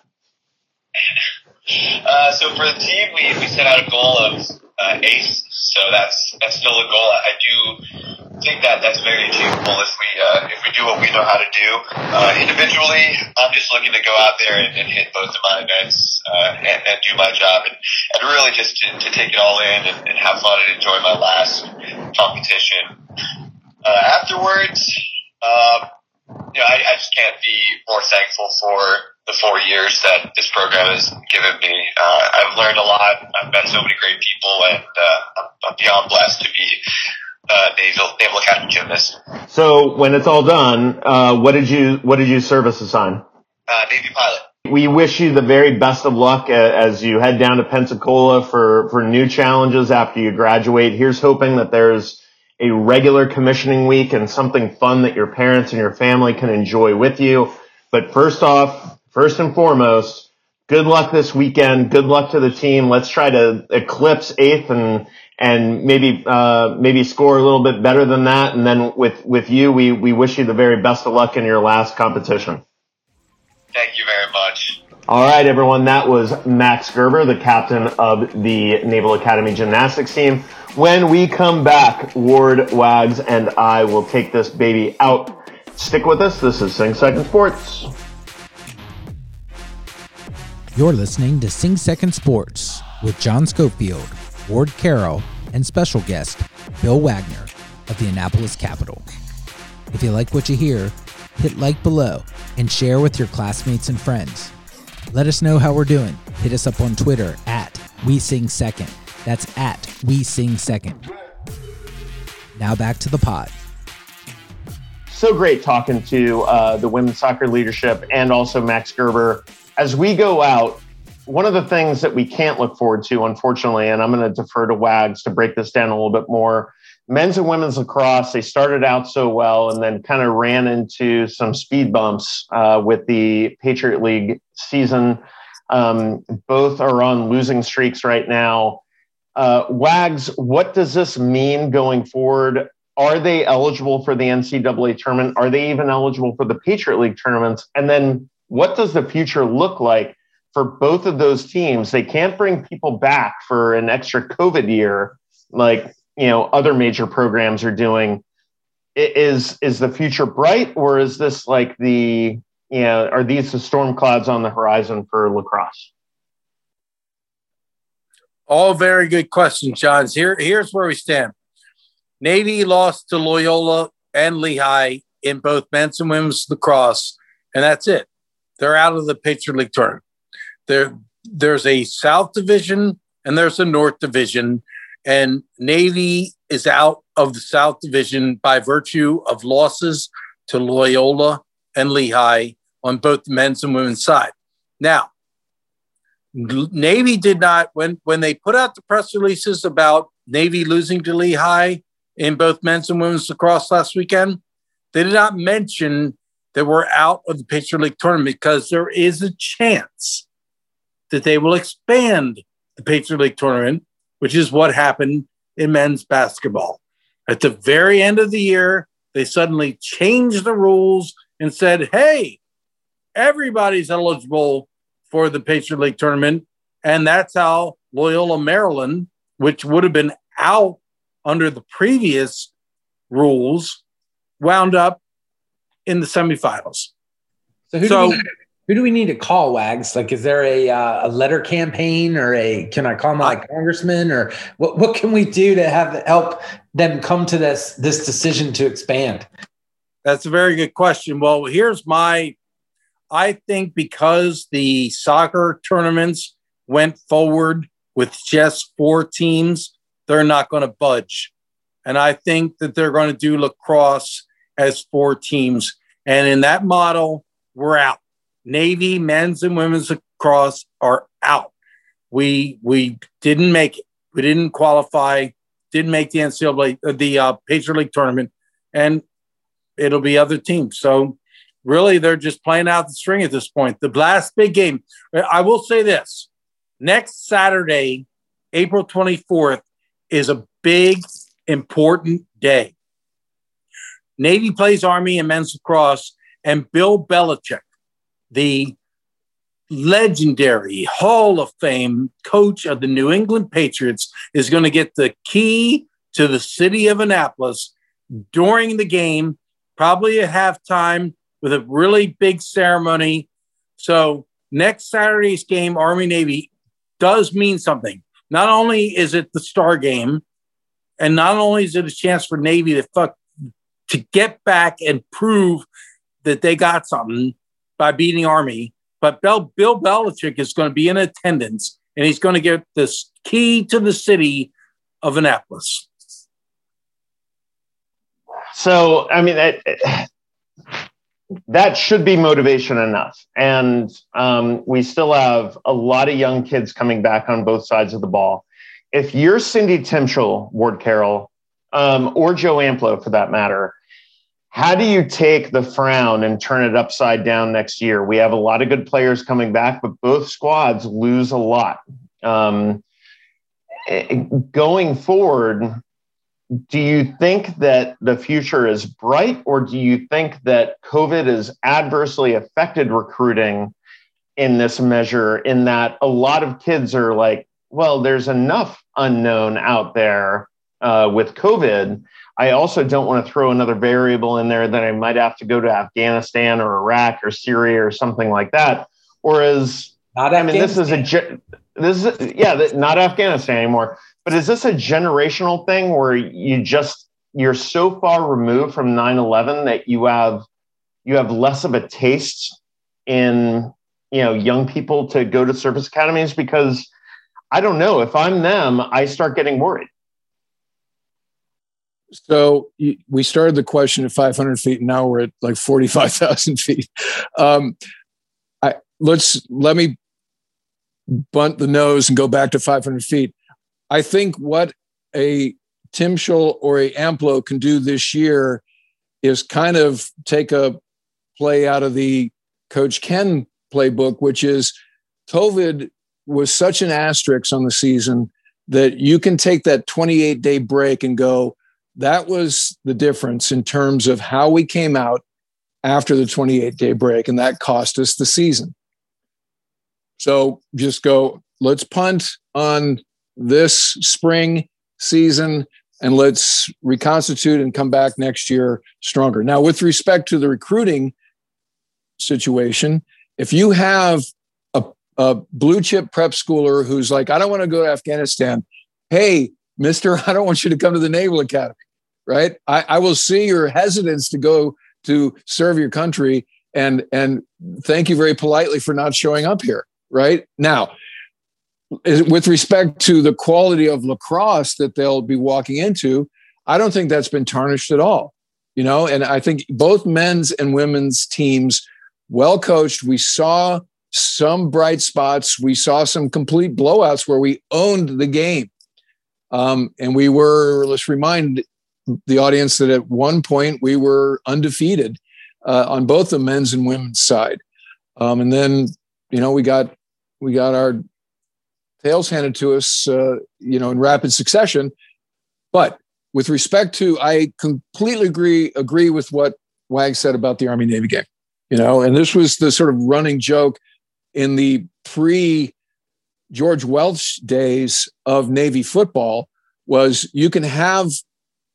Uh, so for the team, we, we set out a goal of uh, ace. So that's that's still a goal. I do think that that's very achievable if we uh, if we do what we know how to do. Uh, individually, I'm just looking to go out there and, and hit both of my events uh, and, and do my job and, and really just to, to take it all in and, and have fun and enjoy my last competition. Uh, afterwards, um, you know, I, I just can't be more thankful for the four years that this program has given me. Uh, I've learned a lot. I've met so many great people, and uh, I'm, beyond blessed to be uh, Naval Naval Academy gymnast. So, when it's all done, uh, what did you what did you service assign? Uh, Navy pilot. We wish you the very best of luck uh, as you head down to Pensacola for for new challenges after you graduate. Here's hoping that there's a regular commissioning week and something fun that your parents and your family can enjoy with you. But first off, first and foremost, good luck this weekend. Good luck to the team. Let's try to eclipse eighth and and maybe uh, maybe score a little bit better than that. And then with with you, we we wish you the very best of luck in your last competition. Thank you very much. All right, everyone. That was Max Gerber, the captain of the Naval Academy gymnastics team. When we come back, Ward Wags and I will take this baby out. Stick with us. This is Sing Second Sports. You're listening to Sing Second Sports with John Schofield, Ward Carroll, and special guest Bill Wagner of the Annapolis Capital. If you like what you hear, hit like below and share with your classmates and friends. Let us know how we're doing. Hit us up on Twitter at We Sing Second. That's at We Sing Second. Now back to the pod. So great talking to uh, the women's soccer leadership and also Max Gerber. As we go out, one of the things that we can't look forward to, unfortunately, and I'm going to defer to Wags to break this down a little bit more. Men's and women's lacrosse, they started out so well and then kind of ran into some speed bumps uh, with the Patriot League season. Um, both are on losing streaks right now. Uh, Wags, what does this mean going forward? Are they eligible for the NCAA tournament? Are they even eligible for the Patriot League tournaments? And then what does the future look like for both of those teams? They can't bring people back for an extra COVID year like you know other major programs are doing. Is is the future bright, or is this like the you know are these the storm clouds on the horizon for lacrosse? All very good questions, Johns. Here, here's where we stand. Navy lost to Loyola and Lehigh in both men's and women's lacrosse, and that's it. They're out of the Patriot League tournament. There, there's a South Division and there's a North Division, and Navy is out of the South Division by virtue of losses to Loyola and Lehigh on both the men's and women's side. Now, Navy did not when when they put out the press releases about Navy losing to Lehigh in both men's and women's lacrosse last weekend. They did not mention that we're out of the Patriot League tournament because there is a chance that they will expand the Patriot League tournament, which is what happened in men's basketball. At the very end of the year, they suddenly changed the rules and said, hey, everybody's eligible for the Patriot League tournament. And that's how Loyola Maryland, which would have been out under the previous rules, wound up in the semifinals. So who, so, do, we, who do we need to call, Wags? Like, is there a, uh, a letter campaign or a, can I call my congressman or what, what can we do to have help them come to this, this decision to expand? That's a very good question. Well, here's my I think because the soccer tournaments went forward with just four teams, they're not going to budge. And I think that they're going to do lacrosse as four teams. And in that model, we're out. Navy men's and women's lacrosse are out. We we didn't make it. We didn't qualify. Didn't make the NCAA uh, the uh, Patriot League tournament, and it'll be other teams. So really they're just playing out the string at this point. The last big game, I will say this next Saturday, April 24th, is a big, important day. Navy plays Army and men's lacrosse, and Bill Belichick, the legendary Hall of Fame coach of the New England Patriots, is going to get the key to the city of Annapolis during the game, probably at halftime with a really big ceremony. So next Saturday's game, Army Navy, does mean something. Not only is it the star game, and not only is it a chance for Navy to fuck to get back and prove that they got something by beating Army, but Bill, Bill Belichick is going to be in attendance and he's going to get this key to the city of Annapolis. So, I mean, that, that should be motivation enough. And um, we still have a lot of young kids coming back on both sides of the ball. If you're Cindy Timchal, Ward Carroll, um, or Joe Amplo for that matter, how do you take the frown and turn it upside down next year? We have a lot of good players coming back, but both squads lose a lot. Um, eh, going forward, do you think that the future is bright, or do you think that COVID has adversely affected recruiting in this measure? In that a lot of kids are like, well, there's enough unknown out there uh, with COVID. I also don't want to throw another variable in there that I might have to go to Afghanistan or Iraq or Syria or something like that. Whereas, not I mean, this is a this is yeah, not Afghanistan anymore. But is this a generational thing where you just you're so far removed from 9/11 that you have you have less of a taste in you know young people to go to service academies because I don't know if I'm them, I start getting worried. So we started the question at 500 feet, and now we're at like 45,000 [laughs] feet. Um, I, let's let me bunt the nose and go back to 500 feet. I think what a Tim or a Amplo can do this year is kind of take a play out of the Coach Ken playbook, which is COVID was such an asterisk on the season that you can take that 28 day break and go, that was the difference in terms of how we came out after the 28 day break, and that cost us the season. So just go, let's punt on this spring season and let's reconstitute and come back next year stronger. Now, with respect to the recruiting situation, if you have a, a blue chip prep schooler who's like, I don't want to go to Afghanistan, hey, mister, [laughs] I don't want you to come to the Naval Academy, right? I, I will see your hesitance to go to serve your country and and thank you very politely for not showing up here right now with respect to the quality of lacrosse that they'll be walking into, I don't think that's been tarnished at all. You know, and I think both men's and women's teams, well coached. We saw some bright spots. We saw some complete blowouts where we owned the game. Um, and we were, let's remind the audience that at one point we were undefeated uh, on both the men's and women's side. Um, and then, you know, we got we got our tails handed to us, uh, you know, in rapid succession. But with respect to, I completely agree agree with what Wag said about the Army Navy game. You know, and this was the sort of running joke in the pre George Welsh days of Navy football was you can have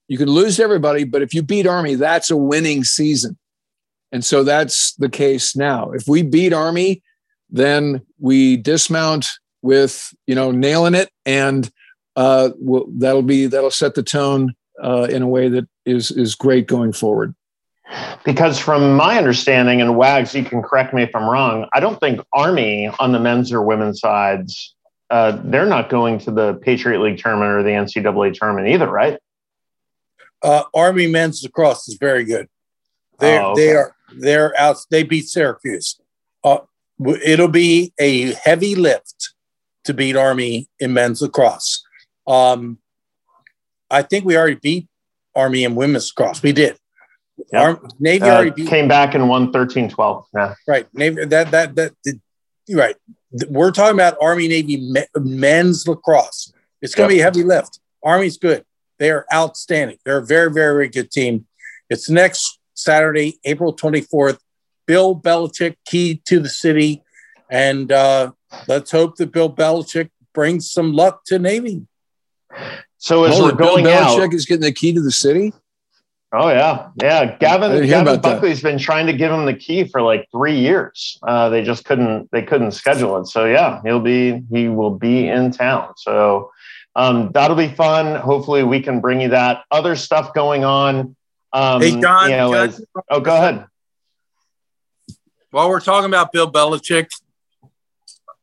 you can lose to everybody, but if you beat Army, that's a winning season. And so that's the case now. If we beat Army, then we dismount with you know nailing it, and uh, we'll, that'll be that'll set the tone uh, in a way that is is great going forward. Because from my understanding, and Wags, you can correct me if I'm wrong. I don't think Army on the men's or women's sides, uh, they're not going to the Patriot League tournament or the NCAA tournament either, right? Uh, Army men's lacrosse is very good. They oh, okay. they are they're out. They beat Syracuse. Uh, it'll be a heavy lift to beat Army in men's lacrosse. Um, I think we already beat Army in women's lacrosse. We did. Yep. Our, Navy uh, already beat, came back and won 13 12. Yeah. Right. Navy, that, that, that, that, right. We're talking about Army Navy men's lacrosse. It's going to yep. be a heavy lift. Army's good. They are outstanding. They're a very, very, very good team. It's next Saturday, April 24th. Bill Belichick, key to the city. And uh, let's hope that Bill Belichick brings some luck to Navy. So as we're going Bill Belichick out, is getting the key to the city. Oh yeah, yeah. Gavin Gavin Buckley's that. been trying to give him the key for like three years. Uh, they just couldn't they couldn't schedule it. So yeah, he'll be he will be in town. So um, that'll be fun. Hopefully we can bring you that other stuff going on. Um, hey John, you know, as, oh go ahead. While we're talking about Bill Belichick,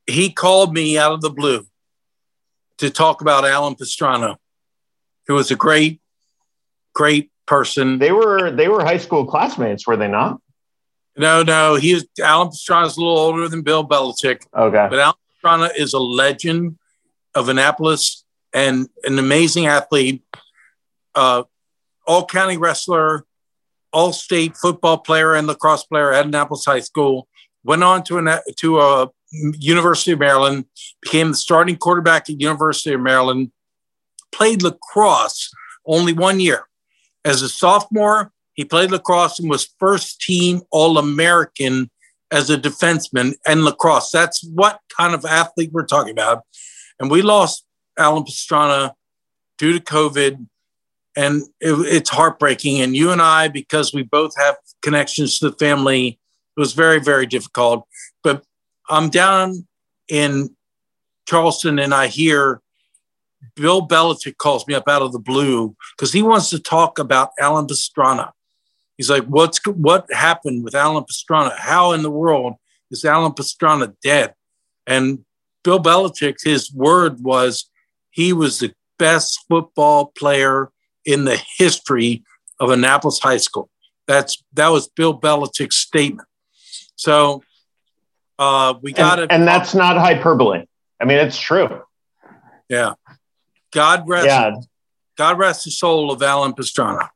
he called me out of the blue to talk about Alan Pastrana, who was a great, great person. They were they were high school classmates, were they not? No, no. He is Alan Pastrana is a little older than Bill Belichick. Okay, but Alan Pastrana is a legend of Annapolis and an amazing athlete, uh, all county wrestler, all state football player and lacrosse player at Annapolis High School. Went on to an to a University of Maryland, became the starting quarterback at University of Maryland, played lacrosse only one year. As a sophomore, he played lacrosse and was first team All American as a defenseman and lacrosse. That's what kind of athlete we're talking about. And we lost Alan Pastrana due to COVID, and it, it's heartbreaking. And you and I, because we both have connections to the family, it was very, very difficult. But I'm down in Charleston and I hear Bill Belichick calls me up out of the blue because he wants to talk about Alan Pastrana. He's like, "What's what happened with Alan Pastrana? How in the world is Alan Pastrana dead?" And Bill Belichick, his word was, he was the best football player in the history of Annapolis High School. That's that was Bill Belichick's statement. So uh, we got it, and, and that's not hyperbole. I mean, it's true. Yeah. God rest. Yeah. God rest the soul of Alan Pastrana.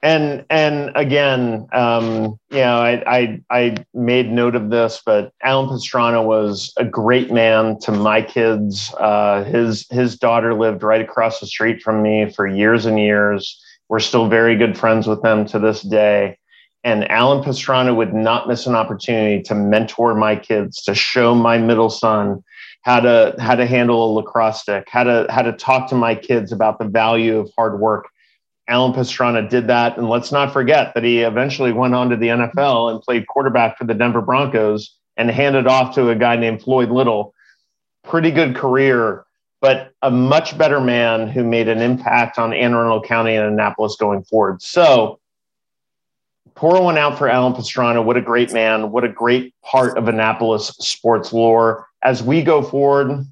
And and again, um, you know, I, I I made note of this, but Alan Pastrana was a great man to my kids. Uh, his his daughter lived right across the street from me for years and years. We're still very good friends with them to this day. And Alan Pastrana would not miss an opportunity to mentor my kids, to show my middle son how to how to handle a lacrosse stick, how to how to talk to my kids about the value of hard work. Alan Pastrana did that, and let's not forget that he eventually went on to the NFL and played quarterback for the Denver Broncos and handed off to a guy named Floyd Little. Pretty good career, but a much better man who made an impact on Anne Arundel County and Annapolis going forward. So pour one out for Alan Pastrana. What a great man. What a great part of Annapolis sports lore. As we go forward,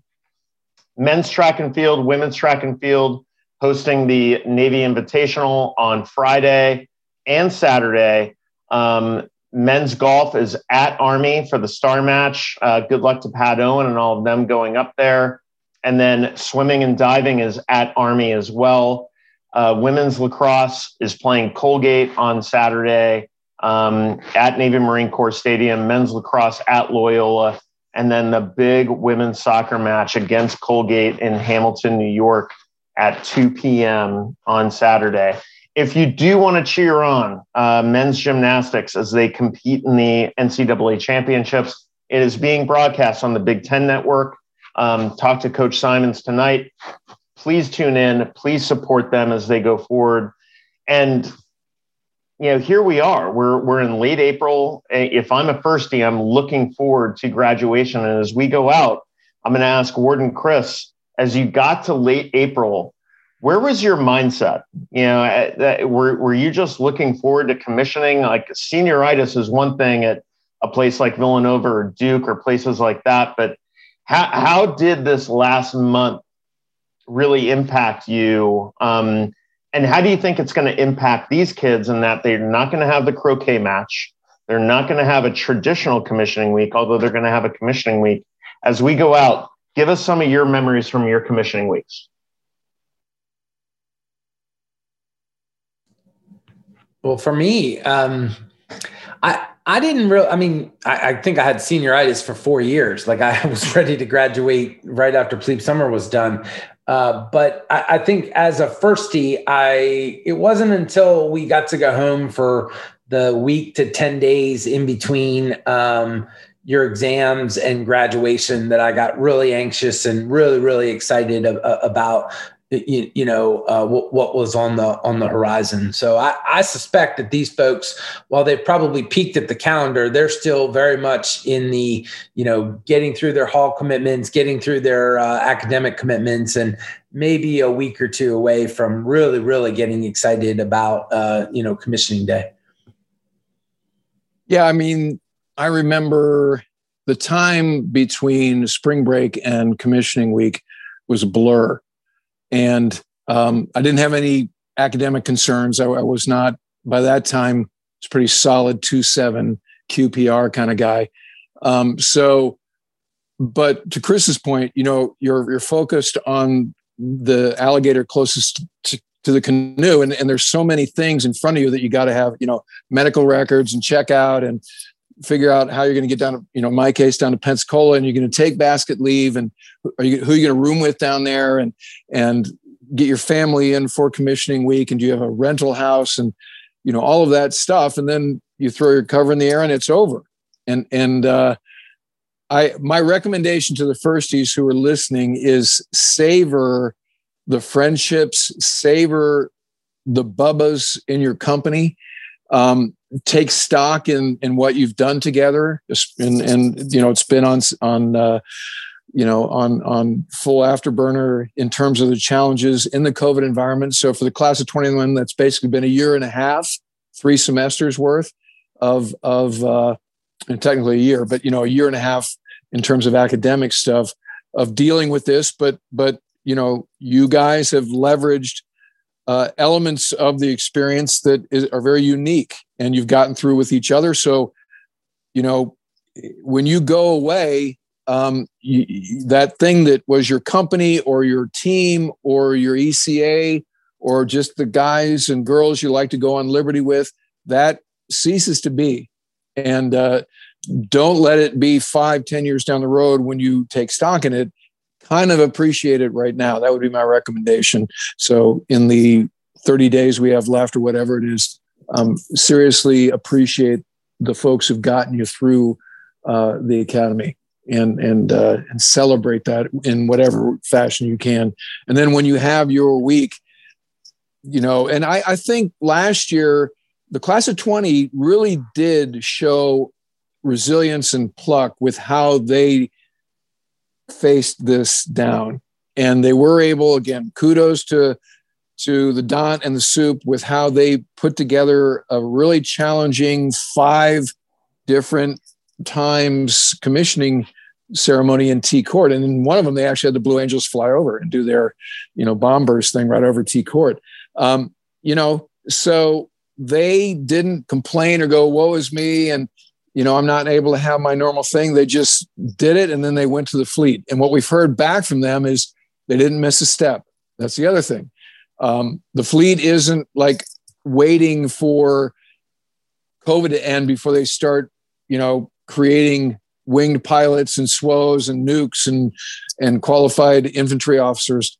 men's track and field, women's track and field, hosting the Navy Invitational on Friday and Saturday. Um, men's golf is at Army for the star match. Uh, good luck to Pat Owen and all of them going up there. And then swimming and diving is at Army as well. Uh, women's lacrosse is playing Colgate on Saturday um, at Navy Marine Corps Stadium, men's lacrosse at Loyola, and then the big women's soccer match against Colgate in Hamilton, New York at 2 p.m. on Saturday. If you do want to cheer on uh, men's gymnastics as they compete in the NCAA championships, it is being broadcast on the Big Ten Network. Um, talk to Coach Simons tonight please tune in. Please support them as they go forward. And you know, here we are. We're we're in late April. If I'm a firstie, I'm looking forward to graduation. And as we go out, I'm going to ask Warden Chris, as you got to late April, where was your mindset? You know, uh, that, were were you just looking forward to commissioning? Like senioritis is one thing at a place like Villanova or Duke or places like that, but how how did this last month really impact you? Um, and how do you think it's going to impact these kids in that they're not going to have the croquet match? They're not going to have a traditional commissioning week, although they're going to have a commissioning week. As we go out, give us some of your memories from your commissioning weeks. Well, for me, um, I I didn't really. I mean, I, I, think I had senioritis for four years. Like I [laughs] was ready to graduate right after plebe summer was done. Uh, but I, I, think as a firstie, I it wasn't until we got to go home for the week to ten days in between um, your exams and graduation that I got really anxious and really really excited about you, you know uh, what, what, was on the on the horizon. So I, I, suspect that these folks, while they've probably peaked at the calendar, they're still very much in the you know getting through their hall commitments, getting through their uh, academic commitments, and maybe a week or two away from really really getting excited about uh, you know commissioning day. Yeah, I mean, I remember the time between spring break and commissioning week was a blur and um, I didn't have any academic concerns. I, I, was not by that time. It's pretty solid two seven QPR kind of guy. Um, so, but to Chris's point, you know, you're you're focused on the alligator closest to, to the canoe, and, and there's so many things in front of you that you got to have, you know, medical records and check out and figure out how you're going to get down to, you know, my case down to Pensacola and you're going to take basket leave and are you, who are you going to room with down there? And, and get your family in for commissioning week and do you have a rental house and you know all of that stuff and then you throw your cover in the air and it's over and and uh, I my recommendation to the firsties who are listening is savor the friendships, savor the bubbas in your company. Um, take stock in in what you've done together, and and you know it's been on on uh, you know on on full afterburner in terms of the challenges in the COVID environment. So for the class of 21, that's basically been a year and a half, three semesters worth of of uh, and technically a year, but you know, a year and a half in terms of academic stuff of dealing with this. But but you know, you guys have leveraged uh, elements of the experience that is, are very unique, and you've gotten through with each other. So, you know, when you go away, um, you, that thing that was your company or your team or your ECA or just the guys and girls you like to go on liberty with, that ceases to be and uh, don't let it be five, ten years down the road when you take stock in it. Kind of appreciate it right now. That would be my recommendation. So, in the 30 days we have left, or whatever it is, um, seriously appreciate the folks who've gotten you through uh, the academy and and uh, and celebrate that in whatever fashion you can. And then when you have your week, you know, and I, I think last year the class of 20 really did show resilience and pluck with how they faced this down and they were able again kudos to to the Dont and the soup with how they put together a really challenging five different times commissioning ceremony in T court. And in one of them, they actually had the Blue Angels fly over and do their, you know, bomb burst thing right over T court. Um, you know, so they didn't complain or go, woe is me. And, you know, I'm not able to have my normal thing. They just did it and then they went to the fleet. And what we've heard back from them is they didn't miss a step. That's the other thing. Um, the fleet isn't like waiting for COVID to end before they start, you know, creating winged pilots and SWOs and nukes and and qualified infantry officers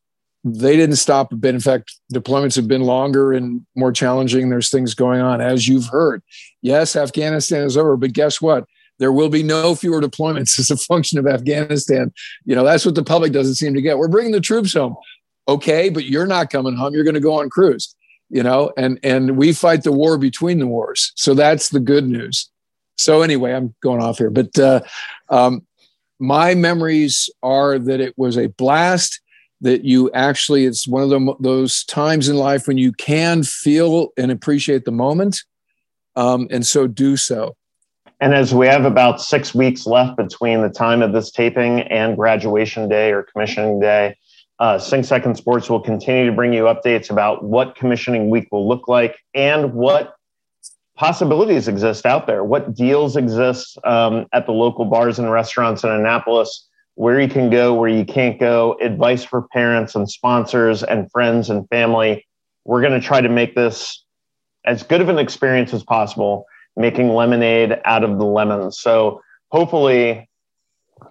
they didn't stop a bit. In fact, deployments have been longer and more challenging. There's things going on, as you've heard. Yes, Afghanistan is over, but guess what? There will be no fewer deployments [laughs] as a function of Afghanistan. You know, that's what the public doesn't seem to get. We're bringing the troops home. Okay, but you're not coming home. You're going to go on cruise, you know, and and we fight the war between the wars. So that's the good news. So anyway, I'm going off here, but uh, um, my memories are that it was a blast that you actually it's one of those times in life when you can feel and appreciate the moment um, and so do so. And as we have about six weeks left between the time of this taping and graduation day or commissioning day uh, Sing Second Sports will continue to bring you updates about what commissioning week will look like and what possibilities exist out there, what deals exist um, at the local bars and restaurants in Annapolis where you can go, where you can't go, advice for parents and sponsors and friends and family. We're going to try to make this as good of an experience as possible, making lemonade out of the lemons. So hopefully,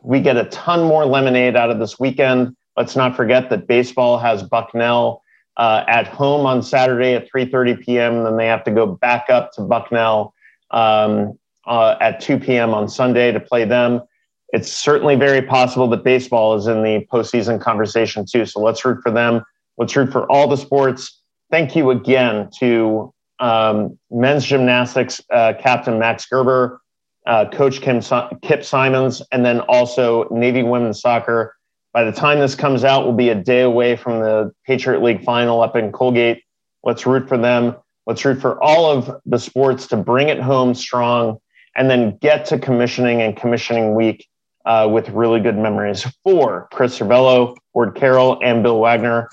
we get a ton more lemonade out of this weekend. Let's not forget that baseball has Bucknell uh, at home on Saturday at 3:30 p.m. Then they have to go back up to Bucknell um, uh, at 2 p.m. on Sunday to play them it's certainly very possible that baseball is in the postseason conversation too. So let's root for them. Let's root for all the sports. Thank you again to um, men's gymnastics uh, captain Max Gerber, uh, coach Kim, Kip Simons, and then also Navy women's soccer. By the time this comes out, we'll be a day away from the Patriot League final up in Colgate. Let's root for them. Let's root for all of the sports to bring it home strong and then get to commissioning and commissioning week uh, with really good memories for Chris Servello, Ward Carroll, and Bill Wagner.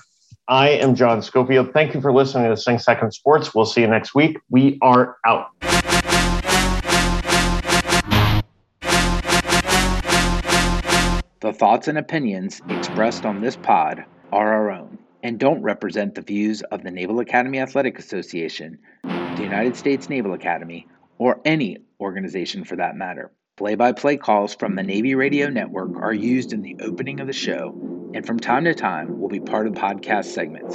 I am John Schofield. Thank you for listening to Sing Second Sports. We'll see you next week. We are out. The thoughts and opinions expressed on this pod are our own and don't represent the views of the Naval Academy Athletic Association, the United States Naval Academy, or any organization for that matter. Play by play calls from the Navy Radio Network are used in the opening of the show and from time to time will be part of podcast segments.